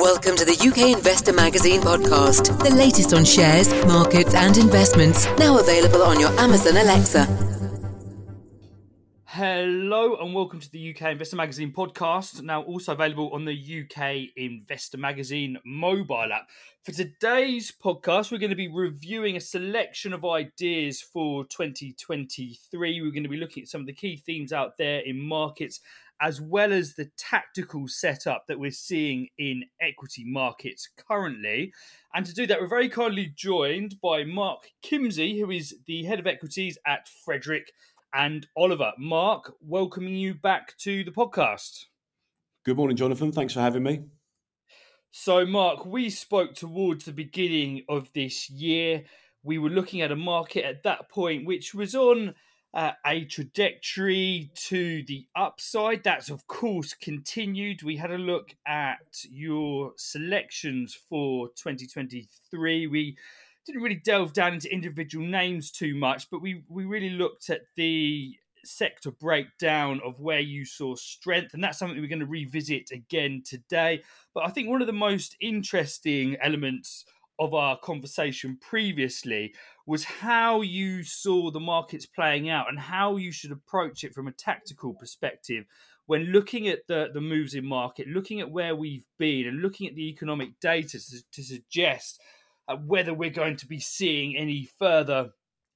Welcome to the UK Investor Magazine podcast, the latest on shares, markets, and investments. Now available on your Amazon Alexa. Hello and welcome to the UK Investor Magazine podcast, now also available on the UK Investor Magazine mobile app. For today's podcast, we're going to be reviewing a selection of ideas for 2023. We're going to be looking at some of the key themes out there in markets as well as the tactical setup that we're seeing in equity markets currently. And to do that, we're very kindly joined by Mark Kimsey, who is the head of equities at Frederick and Oliver. Mark, welcoming you back to the podcast. Good morning, Jonathan. Thanks for having me. So, Mark, we spoke towards the beginning of this year. We were looking at a market at that point which was on uh, a trajectory to the upside. That's, of course, continued. We had a look at your selections for 2023. We didn't really delve down into individual names too much, but we, we really looked at the sector breakdown of where you saw strength, and that's something we're going to revisit again today. But I think one of the most interesting elements of our conversation previously was how you saw the markets playing out and how you should approach it from a tactical perspective when looking at the, the moves in market, looking at where we've been, and looking at the economic data to, to suggest uh, whether we're going to be seeing any further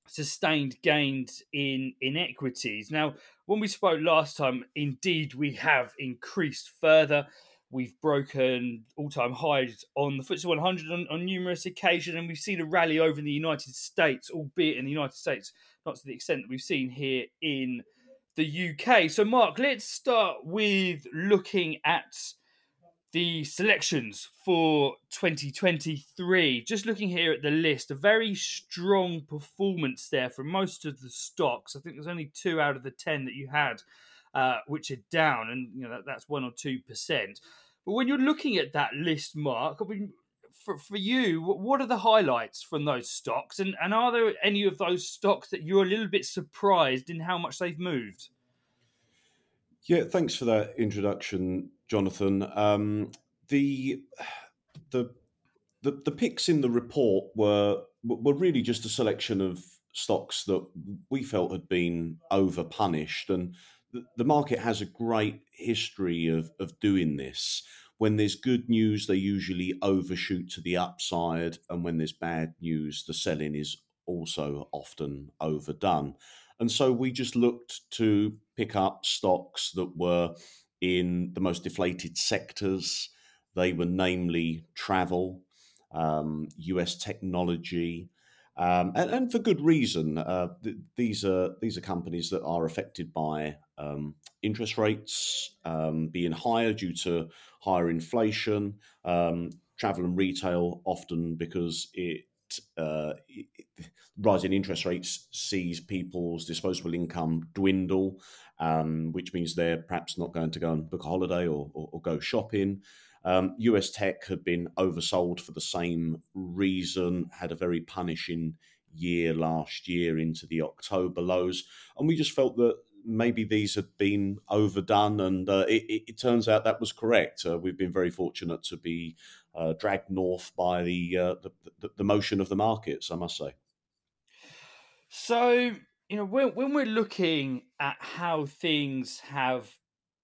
sustained gains in in equities. Now, when we spoke last time, indeed we have increased further. We've broken all time highs on the FTSE 100 on, on, numerous occasions, and we've seen a rally over in the United States, albeit in the United States, not to the extent that we've seen here in the UK. So, Mark, let's start with looking at the selections for 2023. Just looking here at the list, a very strong performance there from most of the stocks. I think there's only two out of the 10 that you had. Uh, which are down, and you know that, that's one or two percent. But when you're looking at that list, Mark, I mean, for, for you, what are the highlights from those stocks? And, and are there any of those stocks that you're a little bit surprised in how much they've moved? Yeah, thanks for that introduction, Jonathan. Um, the, the the the picks in the report were were really just a selection of stocks that we felt had been over punished, and the market has a great history of, of doing this. When there's good news, they usually overshoot to the upside. And when there's bad news, the selling is also often overdone. And so we just looked to pick up stocks that were in the most deflated sectors. They were namely travel, um, US technology, um, and, and, for good reason. Uh, th- these are these are companies that are affected by um, interest rates um, being higher due to higher inflation, um, travel and retail often because it, uh, rising interest rates sees people's disposable income dwindle, um, which means they're perhaps not going to go and book a holiday or, or, or go shopping. Um, US tech had been oversold for the same reason, had a very punishing year last year into the October lows. And we just felt that maybe these had been overdone, and uh, it, it, turns out that was correct. Uh, we've been very fortunate to be uh, dragged north by the, uh, the, the, the motion of the markets, I must say. So you know when when we're looking at how things have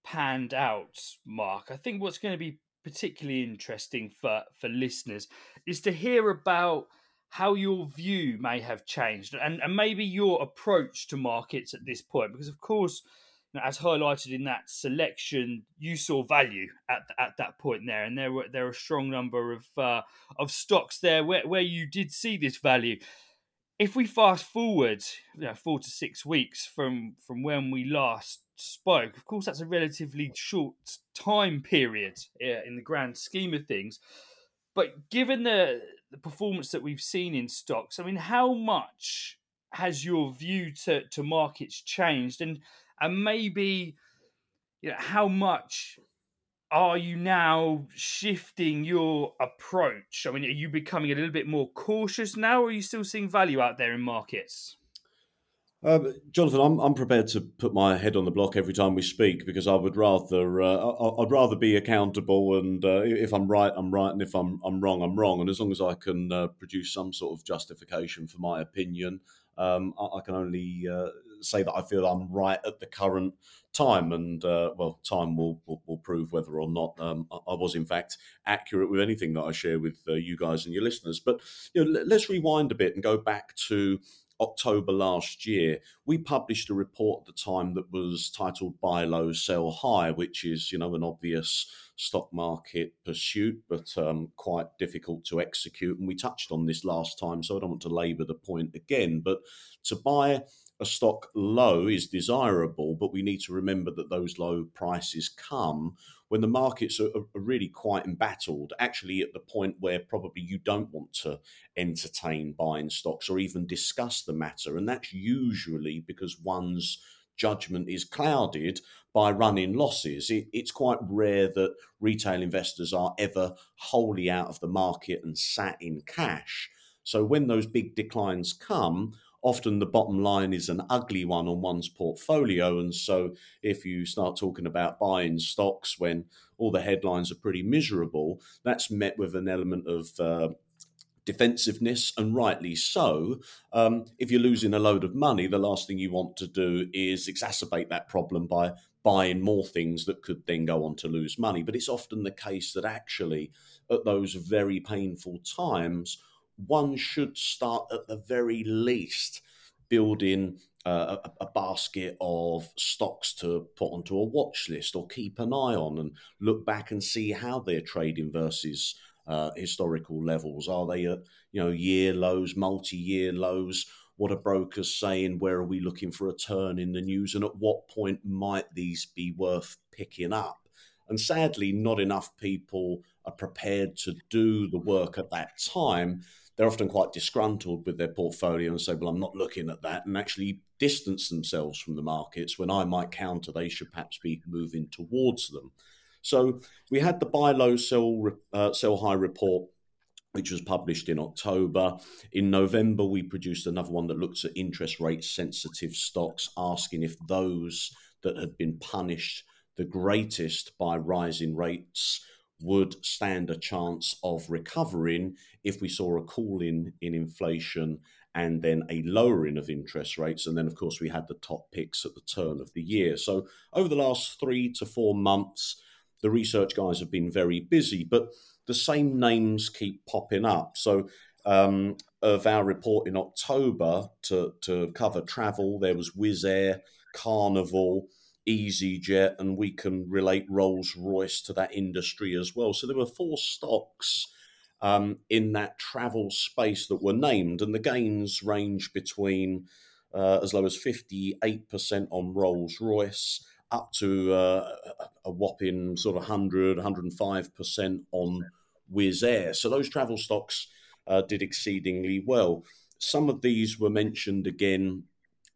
panned out, Mark, I think what's going to be particularly interesting for for listeners is to hear about how your view may have changed and, and maybe your approach to markets at this point because of course as highlighted in that selection you saw value at at that point there and there were there are a strong number of uh, of stocks there where, where you did see this value. If we fast forward you know, four to six weeks from from when we last spoke, of course, that's a relatively short time period in the grand scheme of things. But given the the performance that we've seen in stocks, I mean, how much has your view to, to markets changed, and and maybe you know how much are you now shifting your approach? I mean, are you becoming a little bit more cautious now, or are you still seeing value out there in markets? Um, Jonathan, I'm, I'm prepared to put my head on the block every time we speak because I would rather uh, I'd rather be accountable and uh, if I'm right, I'm right, and if I'm I'm wrong, I'm wrong. And as long as I can uh, produce some sort of justification for my opinion, um, I, I, can only uh, say that I feel I'm right at the current time. And uh, well, time will, will, will prove whether or not um, I was in fact accurate with anything that I share with uh, you guys and your listeners. But you know, let's rewind a bit and go back to October last year, we published a report at the time that was titled Buy Low, Sell High, which is, you know, an obvious stock market pursuit, but um, quite difficult to execute. And we touched on this last time, so I don't want to labour the point again. But to buy a stock low is desirable, but we need to remember that those low prices come when the markets are, are, really quite embattled, actually at the point where probably you don't want to entertain buying stocks or even discuss the matter. And that's usually because one's judgment is clouded by running losses. It, it's quite rare that retail investors are ever wholly out of the market and sat in cash. So when those big declines come, often the bottom line is an ugly one on one's portfolio. And so if you start talking about buying stocks when all the headlines are pretty miserable, that's met with an element of uh, defensiveness, and rightly so. Um, if you're losing a load of money, the last thing you want to do is exacerbate that problem by buying more things that could then go on to lose money. But it's often the case that actually, at those very painful times, one should start at the very least building uh, a, a, basket of stocks to put onto a watch list or keep an eye on and look back and see how they're trading versus uh, historical levels. Are they at you know year lows, multi-year lows? What are brokers saying? Where are we looking for a turn in the news? And at what point might these be worth picking up? And sadly, not enough people are prepared to do the work at that time they're often quite disgruntled with their portfolio and say, well, I'm not looking at that, and actually distance themselves from the markets when I might counter they should perhaps be moving towards them. So we had the buy low, sell, uh, sell high report which was published in October. In November, we produced another one that looks at interest rate sensitive stocks, asking if those that had been punished the greatest by rising rates would stand a chance of recovering if we saw a cooling in inflation and then a lowering of interest rates. And then, of course, we had the top picks at the turn of the year. So, over the last three to four months, the research guys have been very busy, but the same names keep popping up. So, um, of our report in October to, to cover travel, there was Wizz Air, Carnival, EasyJet, and we can relate Rolls Royce to that industry as well. So there were four stocks um, in that travel space that were named, and the gains range between uh, as low as 58% on Rolls Royce up to uh, a whopping sort of 100, 105% on Wizz Air. So those travel stocks uh, did exceedingly well. Some of these were mentioned again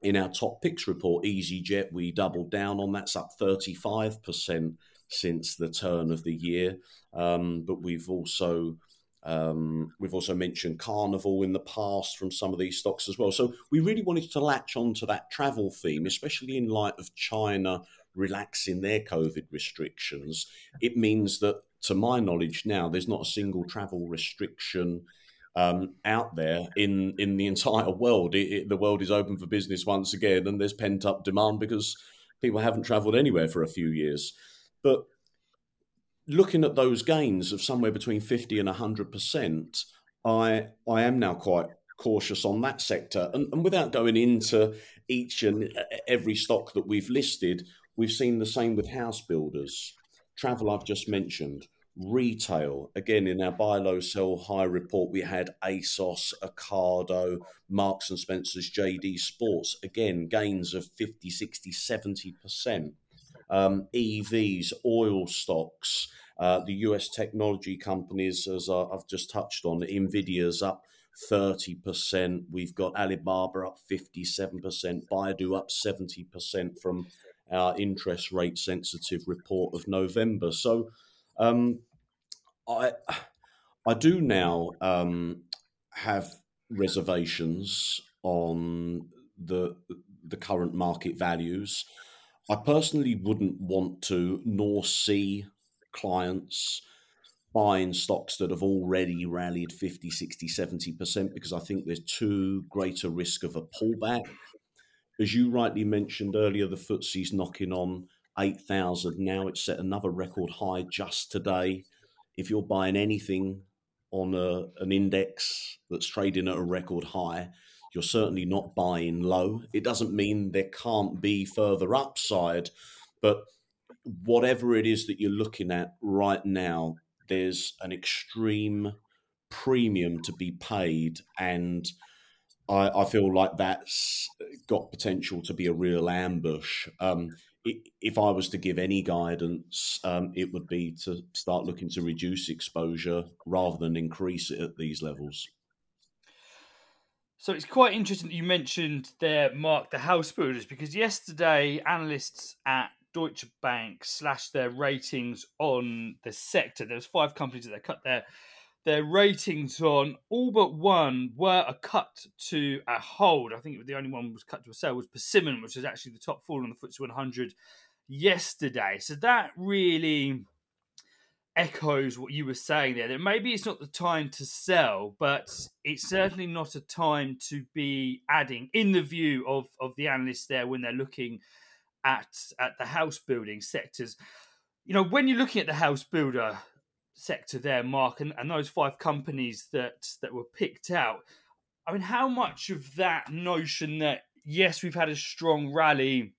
in our top picks report, EasyJet, we doubled down on that's up 35% since the turn of the year. Um, but we've also um, we've also mentioned Carnival in the past from some of these stocks as well. So we really wanted to latch on to that travel theme, especially in light of China relaxing their COVID restrictions. It means that, to my knowledge now, there's not a single travel restriction um, out there in in the entire world. It, it, the world is open for business once again, and there's pent up demand because people haven't travelled anywhere for a few years. But looking at those gains of somewhere between fifty and hundred percent, I I am now quite cautious on that sector. And, and without going into each and every stock that we've listed, we've seen the same with house builders. Travel, I've just mentioned retail. Again, in our buy low, sell high report, we had ASOS, Ocado, Marks and Spencer's, JD Sports. Again, gains of 50, 60, 70%. Um, EVs, oil stocks, uh, the US technology companies, as I've just touched on, Nvidia's up 30%. We've got Alibaba up 57%, Baidu up 70% from our interest rate sensitive report of November. So, um, I I do now um, have reservations on the the current market values. I personally wouldn't want to nor see clients buying stocks that have already rallied 50, 60, 70% because I think there's too great a risk of a pullback. As you rightly mentioned earlier, the FTSE's knocking on 8,000 now. It's set another record high just today. If you're buying anything on a, an index that's trading at a record high, you're certainly not buying low. It doesn't mean there can't be further upside, but whatever it is that you're looking at right now, there's an extreme premium to be paid. And I, I feel like that's got potential to be a real ambush. Um, if I was to give any guidance, um, it would be to start looking to reduce exposure rather than increase it at these levels. So it's quite interesting that you mentioned there, Mark, the house builders, because yesterday analysts at Deutsche Bank slashed their ratings on the sector. There was five companies that they cut their their ratings on. All but one were a cut to a hold. I think the only one was cut to a sell was Persimmon, which was actually the top fall on the FTSE 100 yesterday. So that really echoes what you were saying there. That maybe it's not the time to sell, but it's certainly not a time to be adding. In the view of of the analysts there, when they're looking at at the house building sectors, you know, when you're looking at the house builder sector there, Mark, and, and those five companies that that were picked out. I mean, how much of that notion that yes, we've had a strong rally,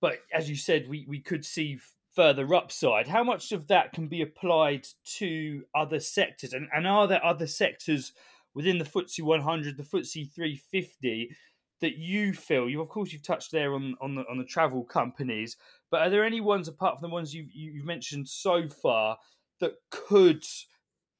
but as you said, we, we could see further upside. How much of that can be applied to other sectors? And, and are there other sectors within the FTSE 100, the FTSE 350 that you feel you of course you've touched there on on the on the travel companies, but are there any ones apart from the ones you've you've mentioned so far that could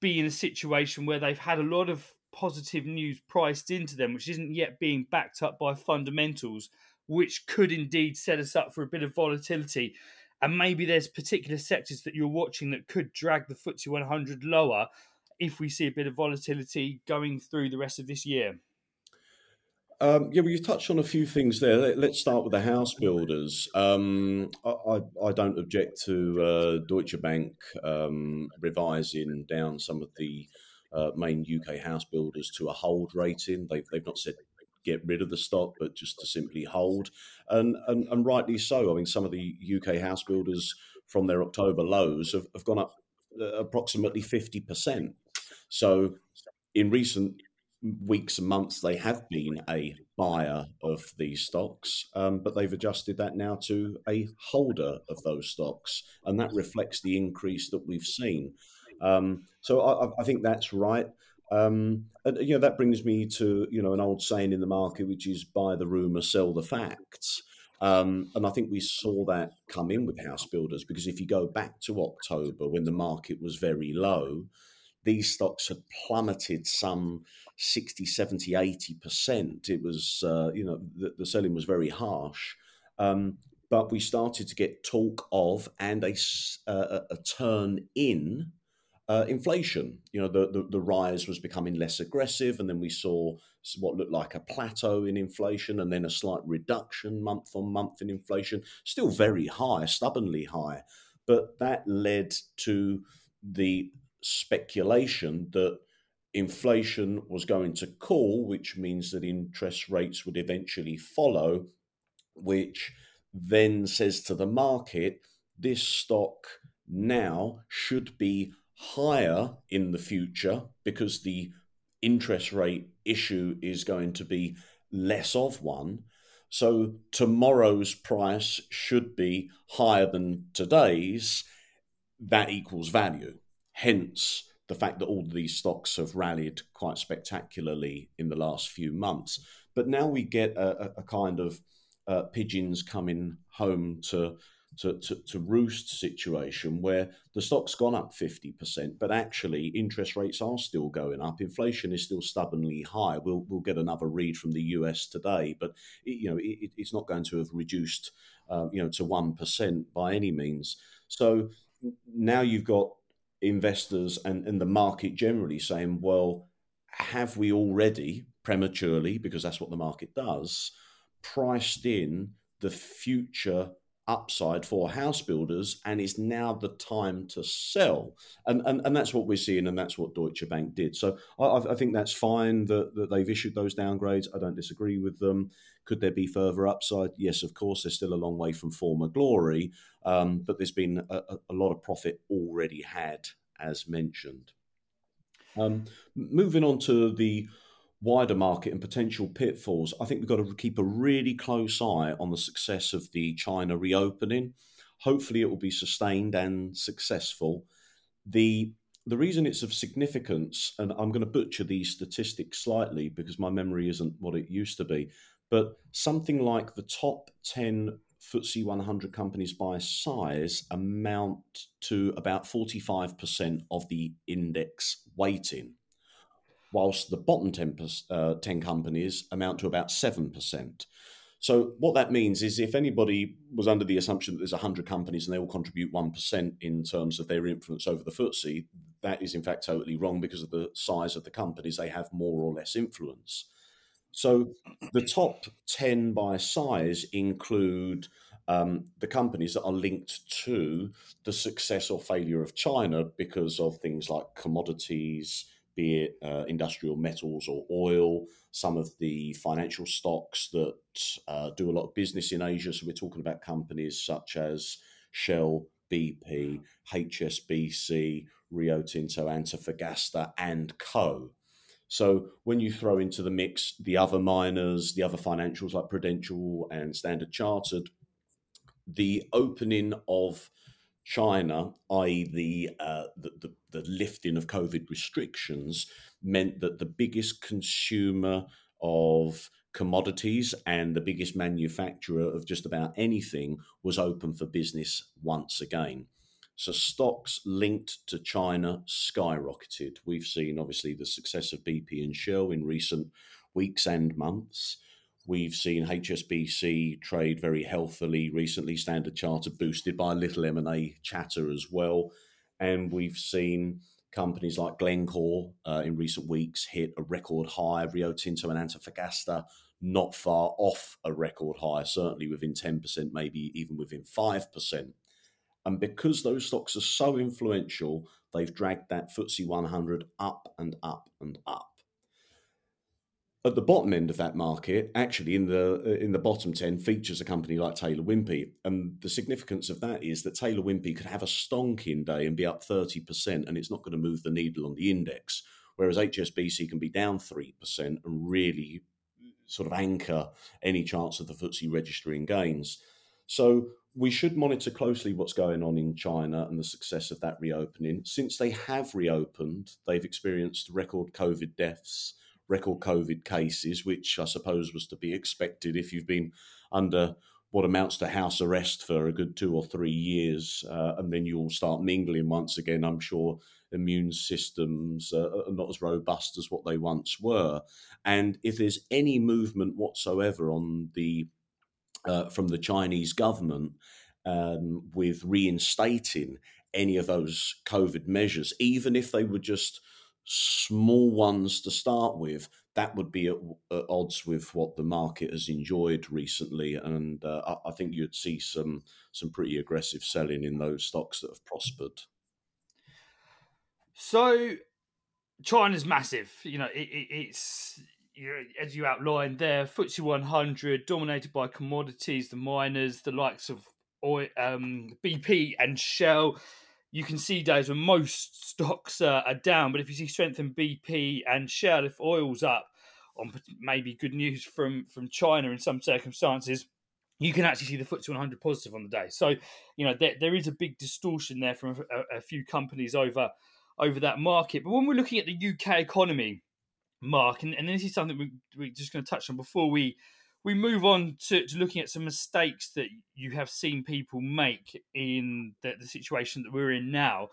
be in a situation where they've had a lot of positive news priced into them, which isn't yet being backed up by fundamentals, which could indeed set us up for a bit of volatility and maybe there's particular sectors that you're watching that could drag the FTSE 100 lower if we see a bit of volatility going through the rest of this year. Um, yeah, well, you touched on a few things there. Let's start with the house builders. Um, I, I, don't object to uh, Deutsche Bank um, revising down some of the uh, main UK house builders to a hold rating. They've, they've not said get rid of the stock, but just to simply hold. And, and, and rightly so. I mean, some of the UK house builders from their October lows have, have gone up uh, approximately 50%. So in recent weeks and months, they have been a buyer of these stocks, um, but they've adjusted that now to a holder of those stocks. And that reflects the increase that we've seen. Um, so I, I, think that's right. Um, and you know that brings me to you know an old saying in the market, which is "buy the rumor, sell the facts." Um, and I think we saw that come in with house builders because if you go back to October when the market was very low, these stocks had plummeted some 60, 70, 80%. It was, uh, you know, the, the, selling was very harsh. Um, but we started to get talk of and a, uh, a turn in uh, inflation. You know, the, the, the rise was becoming less aggressive, and then we saw what looked like a plateau in inflation, and then a slight reduction month on month in inflation. Still very high, stubbornly high, but that led to the speculation that inflation was going to cool, which means that interest rates would eventually follow, which then says to the market, this stock now should be higher in the future because the interest rate issue is going to be less of one. So tomorrow's price should be higher than today's. That equals value. Hence, the fact that all these stocks have rallied quite spectacularly in the last few months. But now we get a, a kind of uh, pigeons coming home to to, to, to roost situation where the stock's gone up 50%, but actually interest rates are still going up. Inflation is still stubbornly high. We'll, we'll get another read from the US today, but it, you know it, it's not going to have reduced uh, you know to 1% by any means. So now you've got investors and, and the market generally saying, well, have we already prematurely, because that's what the market does, priced in the future upside for house builders and is now the time to sell. And and, and that's what we're seeing and that's what deutsche bank did. So i, I think that's fine that, that they've issued those downgrades. I don't disagree with them. Could there be further upside? Yes of course they're still a long way from former glory um, but there's been a, a, lot of profit already had as mentioned. Um, moving on to the wider market and potential pitfalls, I think we've got to keep a really close eye on the success of the China reopening. Hopefully, it will be sustained and successful. The the reason it's of significance, and I'm going to butcher these statistics slightly because my memory isn't what it used to be, but something like the top 10 FTSE 100 companies by size amount to about 45% of the index weighting whilst the bottom 10, uh, 10 companies amount to about 7%. So what that means is if anybody was under the assumption that there's 100 companies and they all contribute 1% in terms of their influence over the FTSE, that is in fact totally wrong because of the size of the companies. They have more or less influence. So the top 10 by size include um, the companies that are linked to the success or failure of China because of things like commodities, be it uh, industrial metals or oil, some of the financial stocks that uh, do a lot of business in Asia. So we're talking about companies such as Shell, BP, HSBC, Rio Tinto, Antofagasta, and Co. So when you throw into the mix the other miners, the other financials like Prudential and Standard Chartered, the opening of China, i.e., the, uh, the, the, the lifting of COVID restrictions, meant that the biggest consumer of commodities and the biggest manufacturer of just about anything was open for business once again. So stocks linked to China skyrocketed. We've seen obviously the success of BP and Shell in recent weeks and months. We've seen HSBC trade very healthily recently. Standard Chartered boosted by a little M and A chatter as well, and we've seen companies like Glencore uh, in recent weeks hit a record high. Rio Tinto and Antofagasta not far off a record high, certainly within ten percent, maybe even within five percent. And because those stocks are so influential, they've dragged that FTSE 100 up and up and up at the bottom end of that market, actually in the uh, in the bottom ten, features a company like Taylor Wimpey, and the significance of that is that Taylor Wimpey could have a stonking day and be up thirty percent, and it's not going to move the needle on the index. Whereas HSBC can be down three percent and really sort of anchor any chance of the FTSE registering gains. So we should monitor closely what's going on in China and the success of that reopening. Since they have reopened, they've experienced record COVID deaths record COVID cases, which I suppose was to be expected if you've been under what amounts to house arrest for a good two or three years, uh, and then you'll start mingling once again. I'm sure immune systems uh, are not as robust as what they once were, and if there's any movement whatsoever on the uh, from the Chinese government um, with reinstating any of those COVID measures, even if they were just small ones to start with, that would be at, at odds with what the market has enjoyed recently, and uh, I, I, think you'd see some some pretty aggressive selling in those stocks that have prospered. So, China's massive. You know, it, it, it's as you outlined there, FTSE 100 dominated by commodities, the miners, the likes of oil, um, BP and Shell you can see days when most stocks uh, are down, but if you see strength in BP and Shell, if oil's up on maybe good news from from China in some circumstances, you can actually see the FTSE 100 positive on the day. So, you know, there, there is a big distortion there from a, a few companies over over that market. But when we're looking at the UK economy, Mark, and, and this is something we, we're just going to touch on before we we move on to, to, looking at some mistakes that you have seen people make in the, the, situation that we're in now.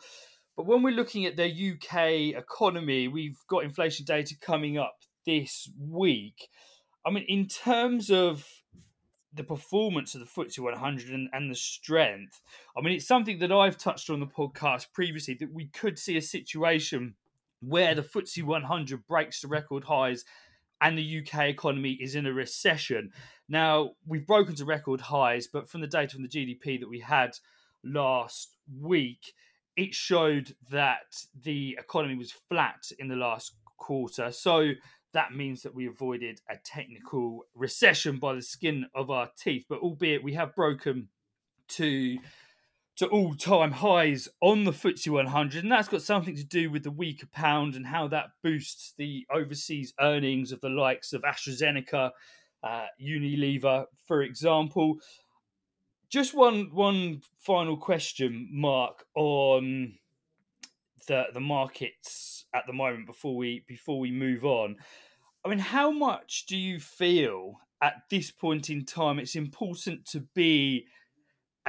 But when we're looking at the UK economy, we've got inflation data coming up this week. I mean, in terms of the performance of the FTSE 100 and, and the strength, I mean, it's something that I've touched on the podcast previously that we could see a situation where the FTSE 100 breaks the record highs and the UK economy is in a recession. Now, we've broken to record highs, but from the data from the GDP that we had last week, it showed that the economy was flat in the last quarter. So that means that we avoided a technical recession by the skin of our teeth. But albeit we have broken to to all time highs on the FTSE 100, and that's got something to do with the weaker pound and how that boosts the overseas earnings of the likes of AstraZeneca, uh, Unilever, for example. Just one one final question, Mark, on the the markets at the moment before we before we move on. I mean, how much do you feel at this point in time it's important to be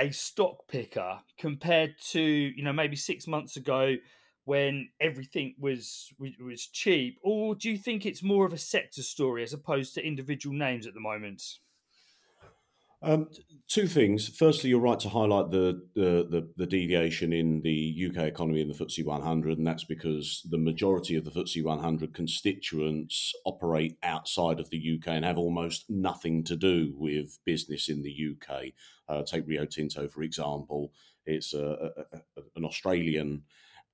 a stock picker compared to you know maybe six months ago when everything was was cheap, or do you think it's more of a sector story as opposed to individual names at the moment? Um, two things. Firstly, you're right to highlight the, the, the the deviation in the UK economy in the FTSE 100, and that's because the majority of the FTSE 100 constituents operate outside of the UK and have almost nothing to do with business in the UK. Uh, take Rio Tinto for example; it's a, a, a, an Australian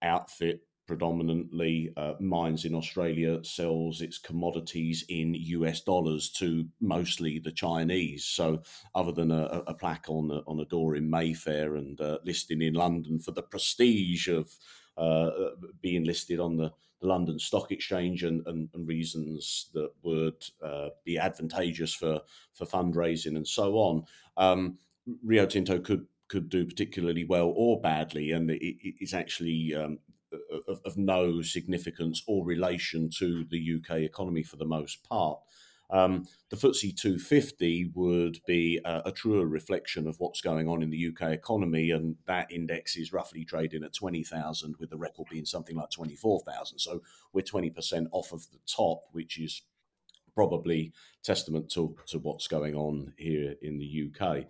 outfit predominantly uh, mines in Australia sells its commodities in US dollars to mostly the Chinese. So, other than a, a plaque on a, on a door in Mayfair and uh, listing in London for the prestige of uh, being listed on the, the, London Stock Exchange and, and, and reasons that would uh, be advantageous for for fundraising and so on, um, Rio Tinto could could do particularly well or badly, and it, it's actually um, of, of, no significance or relation to the UK economy for the most part. Um, the FTSE 250 would be a, a, truer reflection of what's going on in the UK economy, and that index is roughly trading at 20,000, with the record being something like 24,000. So we're 20% off of the top, which is probably testament to, to what's going on here in the UK.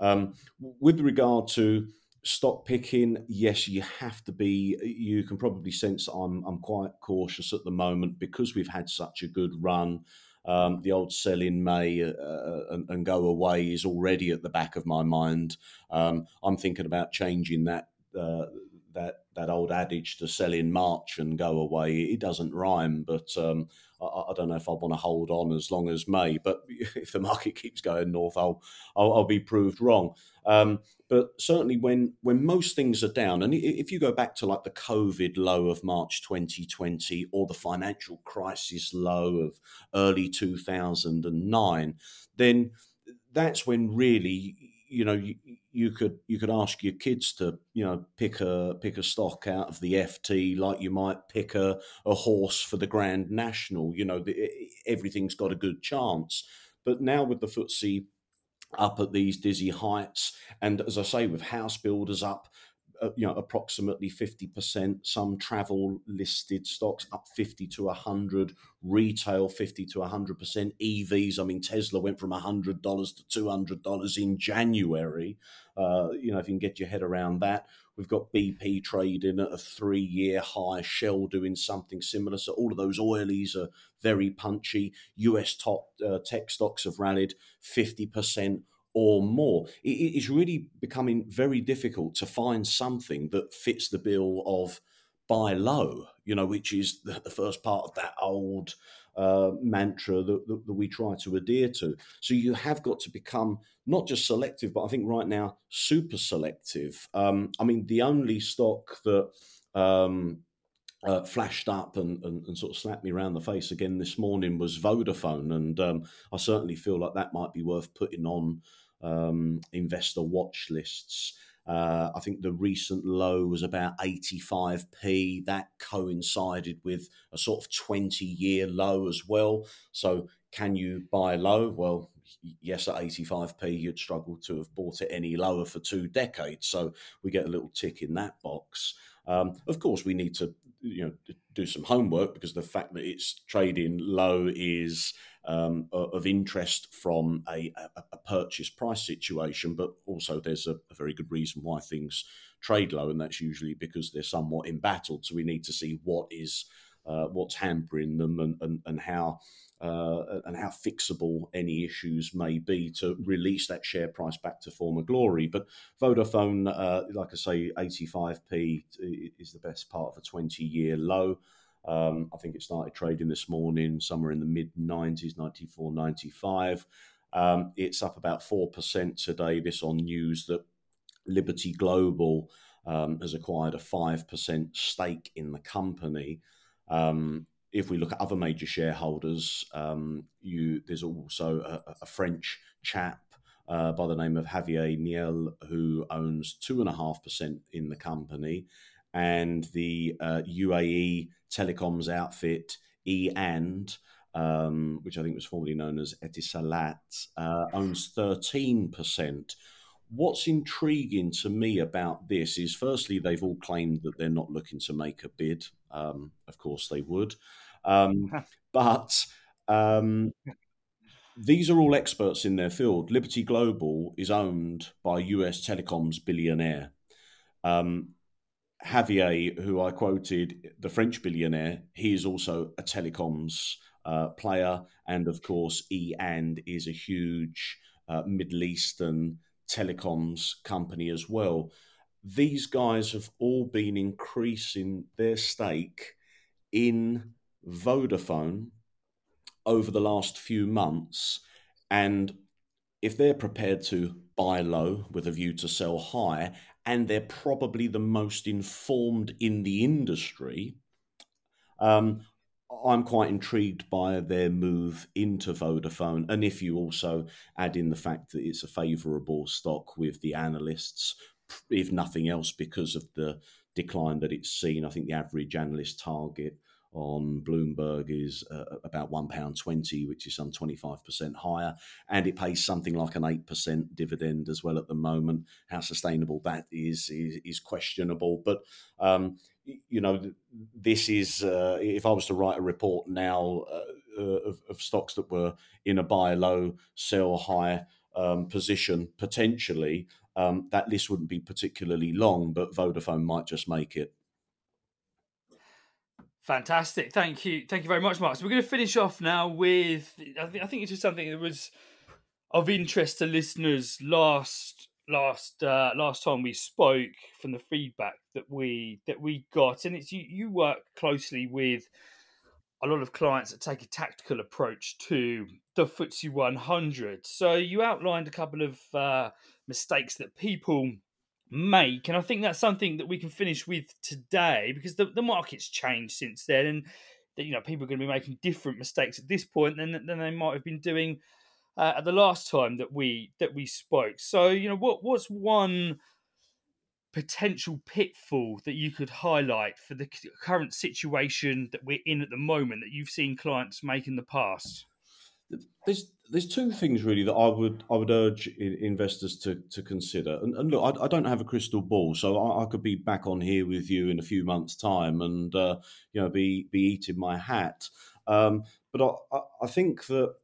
Um, with regard to stock picking, yes, you have to be. You can probably sense I'm I'm quite cautious at the moment because we've had such a good run. Um, the old sell in May uh, uh, and, and, go away is already at the back of my mind. Um, I'm thinking about changing that uh, that that old adage to sell in March and go away. It doesn't rhyme, but um, I, I, don't know if I want to hold on as long as May. But if the market keeps going north, I'll I'll, I'll be proved wrong. Um, but certainly, when when most things are down, and if you go back to like the COVID low of March 2020 or the financial crisis low of early 2009, then that's when really you know you, you could you could ask your kids to you know pick a pick a stock out of the FT like you might pick a, a horse for the Grand National. You know the, everything's got a good chance. But now with the FTSE up at these dizzy heights, and as I say, with house builders up uh, you know approximately 50% some travel listed stocks up 50 to 100 retail 50 to 100% evs i mean tesla went from $100 to $200 in january. Uh, you know if you can get your head around that. We've got bp trading at a three year high shell doing something similar. So all of those oilies are very punchy. Us top uh, tech stocks have rallied 50% or more. It is really becoming very difficult to find something that fits the bill of buy low, you know, which is the, the first part of that old uh, mantra that, that, that, we try to adhere to. So you have got to become not just selective, but I think right now super selective. Um, I mean, the only stock that um, uh, flashed up and, and, and, sort of slapped me around the face again this morning was Vodafone, and um, I certainly feel like that might be worth putting on um, investor watch lists. Uh, I think the recent low was about 85p. That coincided with a sort of 20 year low as well. So, can you buy low? Well, yes, at 85p, you'd struggle to have bought it any lower for two decades. So, we get a little tick in that box. Um, of course, we need to you know do some homework because the fact that it's trading low is um, of interest from a, a, purchase price situation, but also there's a, a, very good reason why things trade low, and that's usually because they're somewhat embattled. So we need to see what is uh, what's hampering them, and and, and how. Uh, and how fixable any issues may be to release that share price back to former glory. But Vodafone, uh, like I say, 85p is the best part of a 20 year low. Um, I think it started trading this morning somewhere in the mid 90s, 94, 95. Um, it's up about 4% today. This on news that Liberty Global um, has acquired a 5% stake in the company. Um, if we look at other major shareholders, um, you, there's also a, a French chap uh, by the name of Javier Niel who owns 2.5% in the company. And the uh, UAE telecoms outfit E and um, which I think was formerly known as Etisalat, uh, owns 13%. What's intriguing to me about this is, firstly, they've all claimed that they're not looking to make a bid. Um, of course, they would. Um, but um, these are all experts in their field. Liberty Global is owned by US telecoms billionaire. Um, Javier, who I quoted, the French billionaire, he is also a telecoms uh, player, and of course, E and is a huge uh, Middle Eastern telecoms company as well. These guys have all been increasing their stake in Vodafone over the last few months, and if they're prepared to buy low with a view to sell high, and they're probably the most informed in the industry. Um, I'm quite intrigued by their move into Vodafone. And if you also add in the fact that it's a favourable stock with the analysts, if nothing else, because of the decline that it's seen, I think the average analyst target on Bloomberg is uh, about £1.20, which is some 25% higher. And it pays something like an 8% dividend as well at the moment. How sustainable that is is, is questionable. But, um, you know, this is, uh, if I was to write a report now uh, uh, of, of, stocks that were in a buy low, sell high um, position potentially, um, that list wouldn't be particularly long, but Vodafone might just make it. Fantastic. Thank you. Thank you very much, Mark. So we're going to finish off now with I think I think it's just something that was of interest to listeners last last uh, last time we spoke from the feedback that we that we got and it's you you work closely with a lot of clients that take a tactical approach to the FTSE 100. So you outlined a couple of uh, mistakes that people make. And I think that's something that we can finish with today because the, the market's changed since then. And that, you know, people are going to be making different mistakes at this point than, than they might have been doing uh, at the last time that we that we spoke. So, you know, what what's one potential pitfall that you could highlight for the current situation that we're in at the moment that you've seen clients make in the past? There's there's two things really that I would I would urge investors to to consider. And, and look, I, I, don't have a crystal ball, so I, I, could be back on here with you in a few months' time, and uh, you know be be eating my hat. Um, but I, I think that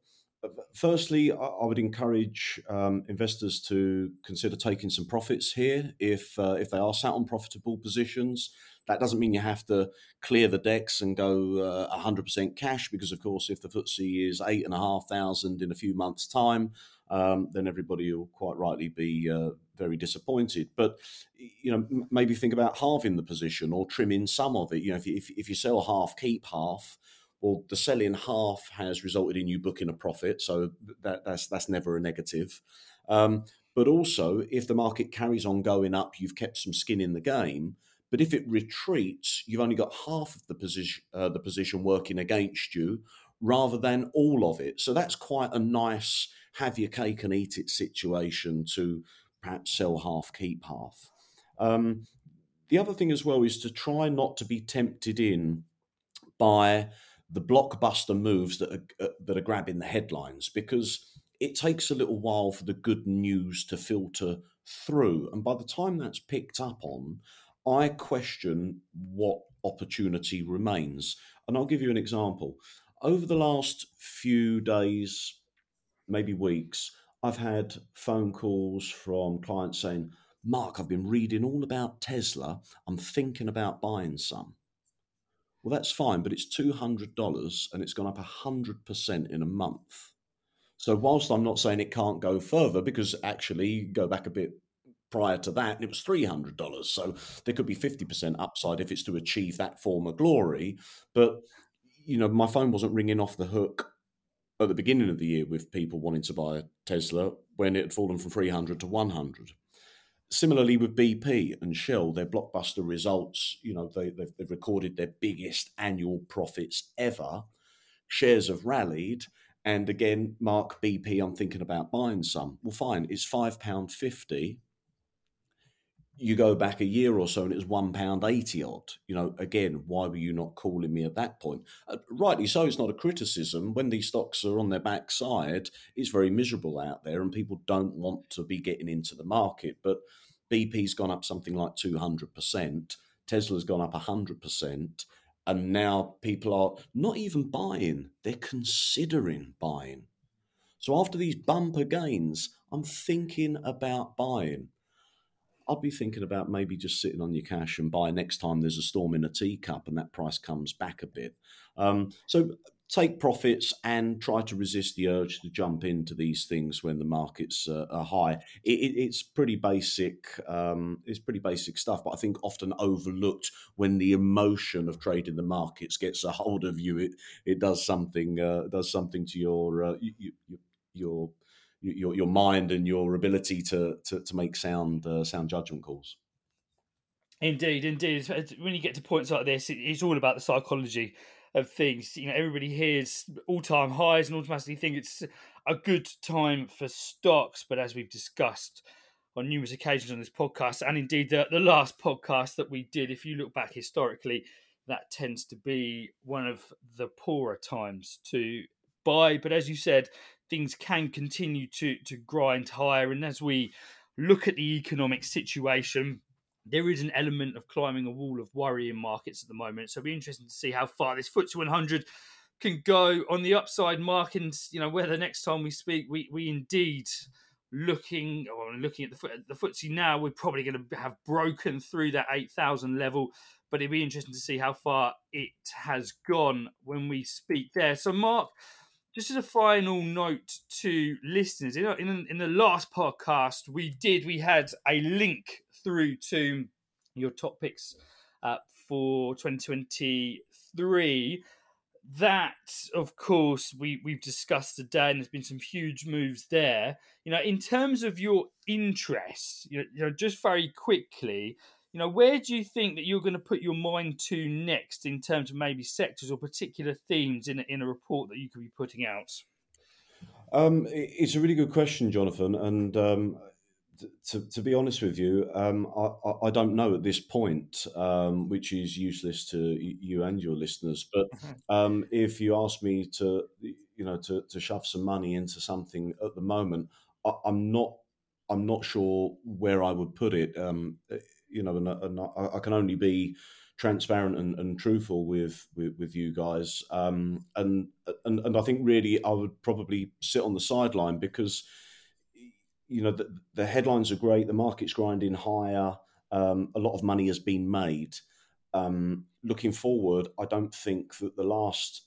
firstly, I would encourage um, investors to consider taking some profits here if uh, if they are sat on profitable positions. That doesn't mean you have to clear the decks and go uh, 100% cash because, of course, if the FTSE is eight and a half thousand in a few months' time, um, then everybody will quite rightly be uh, very disappointed. But you know, maybe think about halving the position or trimming some of it. You know, if you, if, if you sell half, keep half. Well, the selling half has resulted in you booking a profit, so that, that's that's never a negative. Um, but also, if the market carries on going up, you've kept some skin in the game. But if it retreats, you've only got half of the position uh, the position working against you, rather than all of it. So that's quite a nice have your cake and eat it situation to perhaps sell half, keep half. Um, the other thing as well is to try not to be tempted in by the blockbuster moves that are, uh, that are grabbing the headlines because it takes a little while for the good news to filter through. And by the time that's picked up on, I question what opportunity remains. And I'll give you an example. Over the last few days, maybe weeks, I've had phone calls from clients saying, Mark, I've been reading all about Tesla. I'm thinking about buying some. Well, that's fine, but it's two hundred dollars, and it's gone up hundred percent in a month. So whilst I'm not saying it can't go further, because actually go back a bit prior to that, and it was three hundred dollars. So there could be fifty percent upside if it's to achieve that form of glory. But you know, my phone wasn't ringing off the hook at the beginning of the year with people wanting to buy a Tesla when it had fallen from 300 to 100. Similarly with BP and Shell, their blockbuster results, you know, they, they've, they've recorded their biggest annual profits ever. Shares have rallied. And again, Mark BP, I'm thinking about buying some. Well, fine, it's £5.50 you go back a year or so and it was one pound eighty odd. You know, again, why were you not calling me at that point? Uh, rightly so. It's not a criticism. When these stocks are on their backside, it's very miserable out there, and people don't want to be getting into the market. But BP's gone up something like two hundred percent. Tesla's gone up hundred percent, and now people are not even buying; they're considering buying. So after these bumper gains, I'm thinking about buying I'd be thinking about maybe just sitting on your cash and buy next time there's a storm in a teacup and that price comes back a bit. Um, so take profits and try to resist the urge to jump into these things when the markets uh, are high. It, it, it's pretty basic. Um, it's pretty basic stuff, but I think often overlooked when the emotion of trading the markets gets a hold of you. It it does something uh, does something to your uh, you, you, your your your mind and your ability to to, to make sound uh, sound judgment calls. Indeed, indeed. When you get to points like this, it's all about the psychology of things. You know, everybody hears all time highs and automatically think it's a good time for stocks. But as we've discussed on numerous occasions on this podcast, and indeed the, the last podcast that we did, if you look back historically, that tends to be one of the poorer times to buy. But as you said, things can continue to to grind higher. And as we look at the economic situation, there is an element of climbing a wall of worry in markets at the moment. So it'll be interesting to see how far this FTSE 100 can go on the upside mark, and you know whether next time we speak, we we indeed looking or looking at the the FTSE now, we're probably going to have broken through that eight thousand level. But it'd be interesting to see how far it has gone when we speak there. So, Mark, just as a final note to listeners, in, in, in the last podcast we did, we had a link through to your top picks uh, for 2023 that of course we we've discussed today and there's been some huge moves there. You know in terms of your interest you know, you know just very quickly you know, where do you think that you're going to put your mind to next in terms of maybe sectors or particular themes in a, in a report that you could be putting out? Um, it's a really good question, Jonathan. And um, to, to, be honest with you, um, I, I, don't know at this point, um, which is useless to you and your listeners. But mm-hmm. um, if you ask me to, you know, to, to shove some money into something at the moment, I, am not. I'm not sure where I would put it. You know, and, and I, can only be transparent and, and truthful with, with, with you guys. Um, and, and and I think really I would probably sit on the sideline because you know the, the headlines are great, the market's grinding higher, um, a lot of money has been made. Um, looking forward, I don't think that the last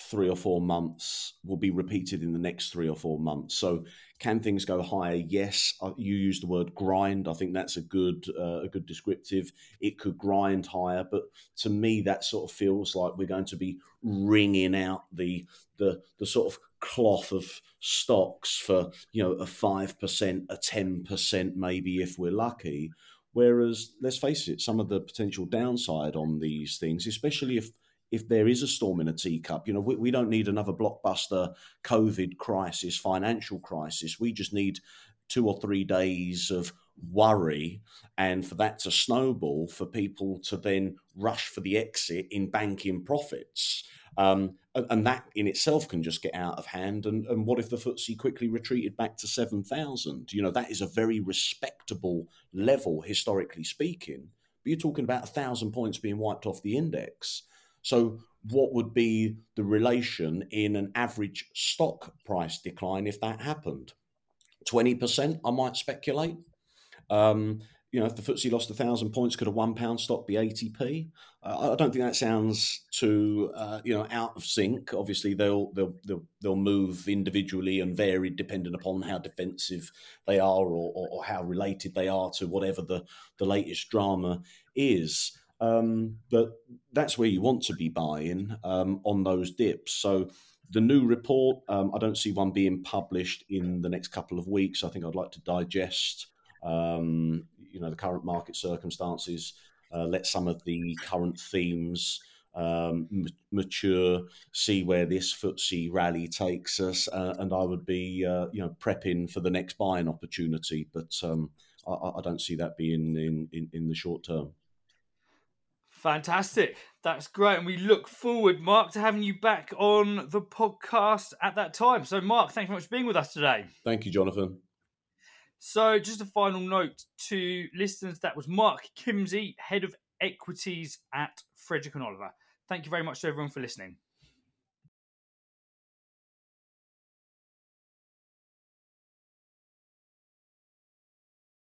three or four months will be repeated in the next three or four months. So, can things go higher? Yes. Uh, you use the word grind. I think that's a good uh, a good descriptive. It could grind higher, but to me, that sort of feels like we're going to be wringing out the the the sort of cloth of stocks for you know a five percent, a ten percent, maybe if we're lucky. Whereas, let's face it, some of the potential downside on these things, especially if if there is a storm in a teacup. You know, we, we don't need another blockbuster COVID crisis, financial crisis. We just need two or three days of worry and for that to snowball for people to then rush for the exit in banking profits. Um, and, that in itself can just get out of hand. And, and what if the FTSE quickly retreated back to 7,000? You know, that is a very respectable level, historically speaking. But you're talking about a thousand points being wiped off the index. So, what would be the relation in an average stock price decline if that happened? 20%, I might speculate. Um, you know, if the FTSE lost a thousand points, could a one pound stock be 80p? Uh, I don't think that sounds too, uh, you know, out of sync. Obviously, they'll, they'll they'll they'll move individually and vary depending upon how defensive they are or, or, or how related they are to whatever the the latest drama is. Um, but that's where you want to be buying um, on those dips. So the new report, um, I don't see one being published in the next couple of weeks. I think I'd like to digest um, you know the current market circumstances, uh, let some of the current themes um, mature, see where this FTSE rally takes us, uh, and I would be uh, you know prepping for the next buying opportunity. But um, I, I, don't see that being in, in, in the short term. Fantastic. That's great. And we look forward, Mark, to having you back on the podcast at that time. So, Mark, thanks very much for being with us today. Thank you, Jonathan. So, just a final note to listeners that was Mark Kimsey, Head of Equities at Frederick and Oliver. Thank you very much to everyone for listening.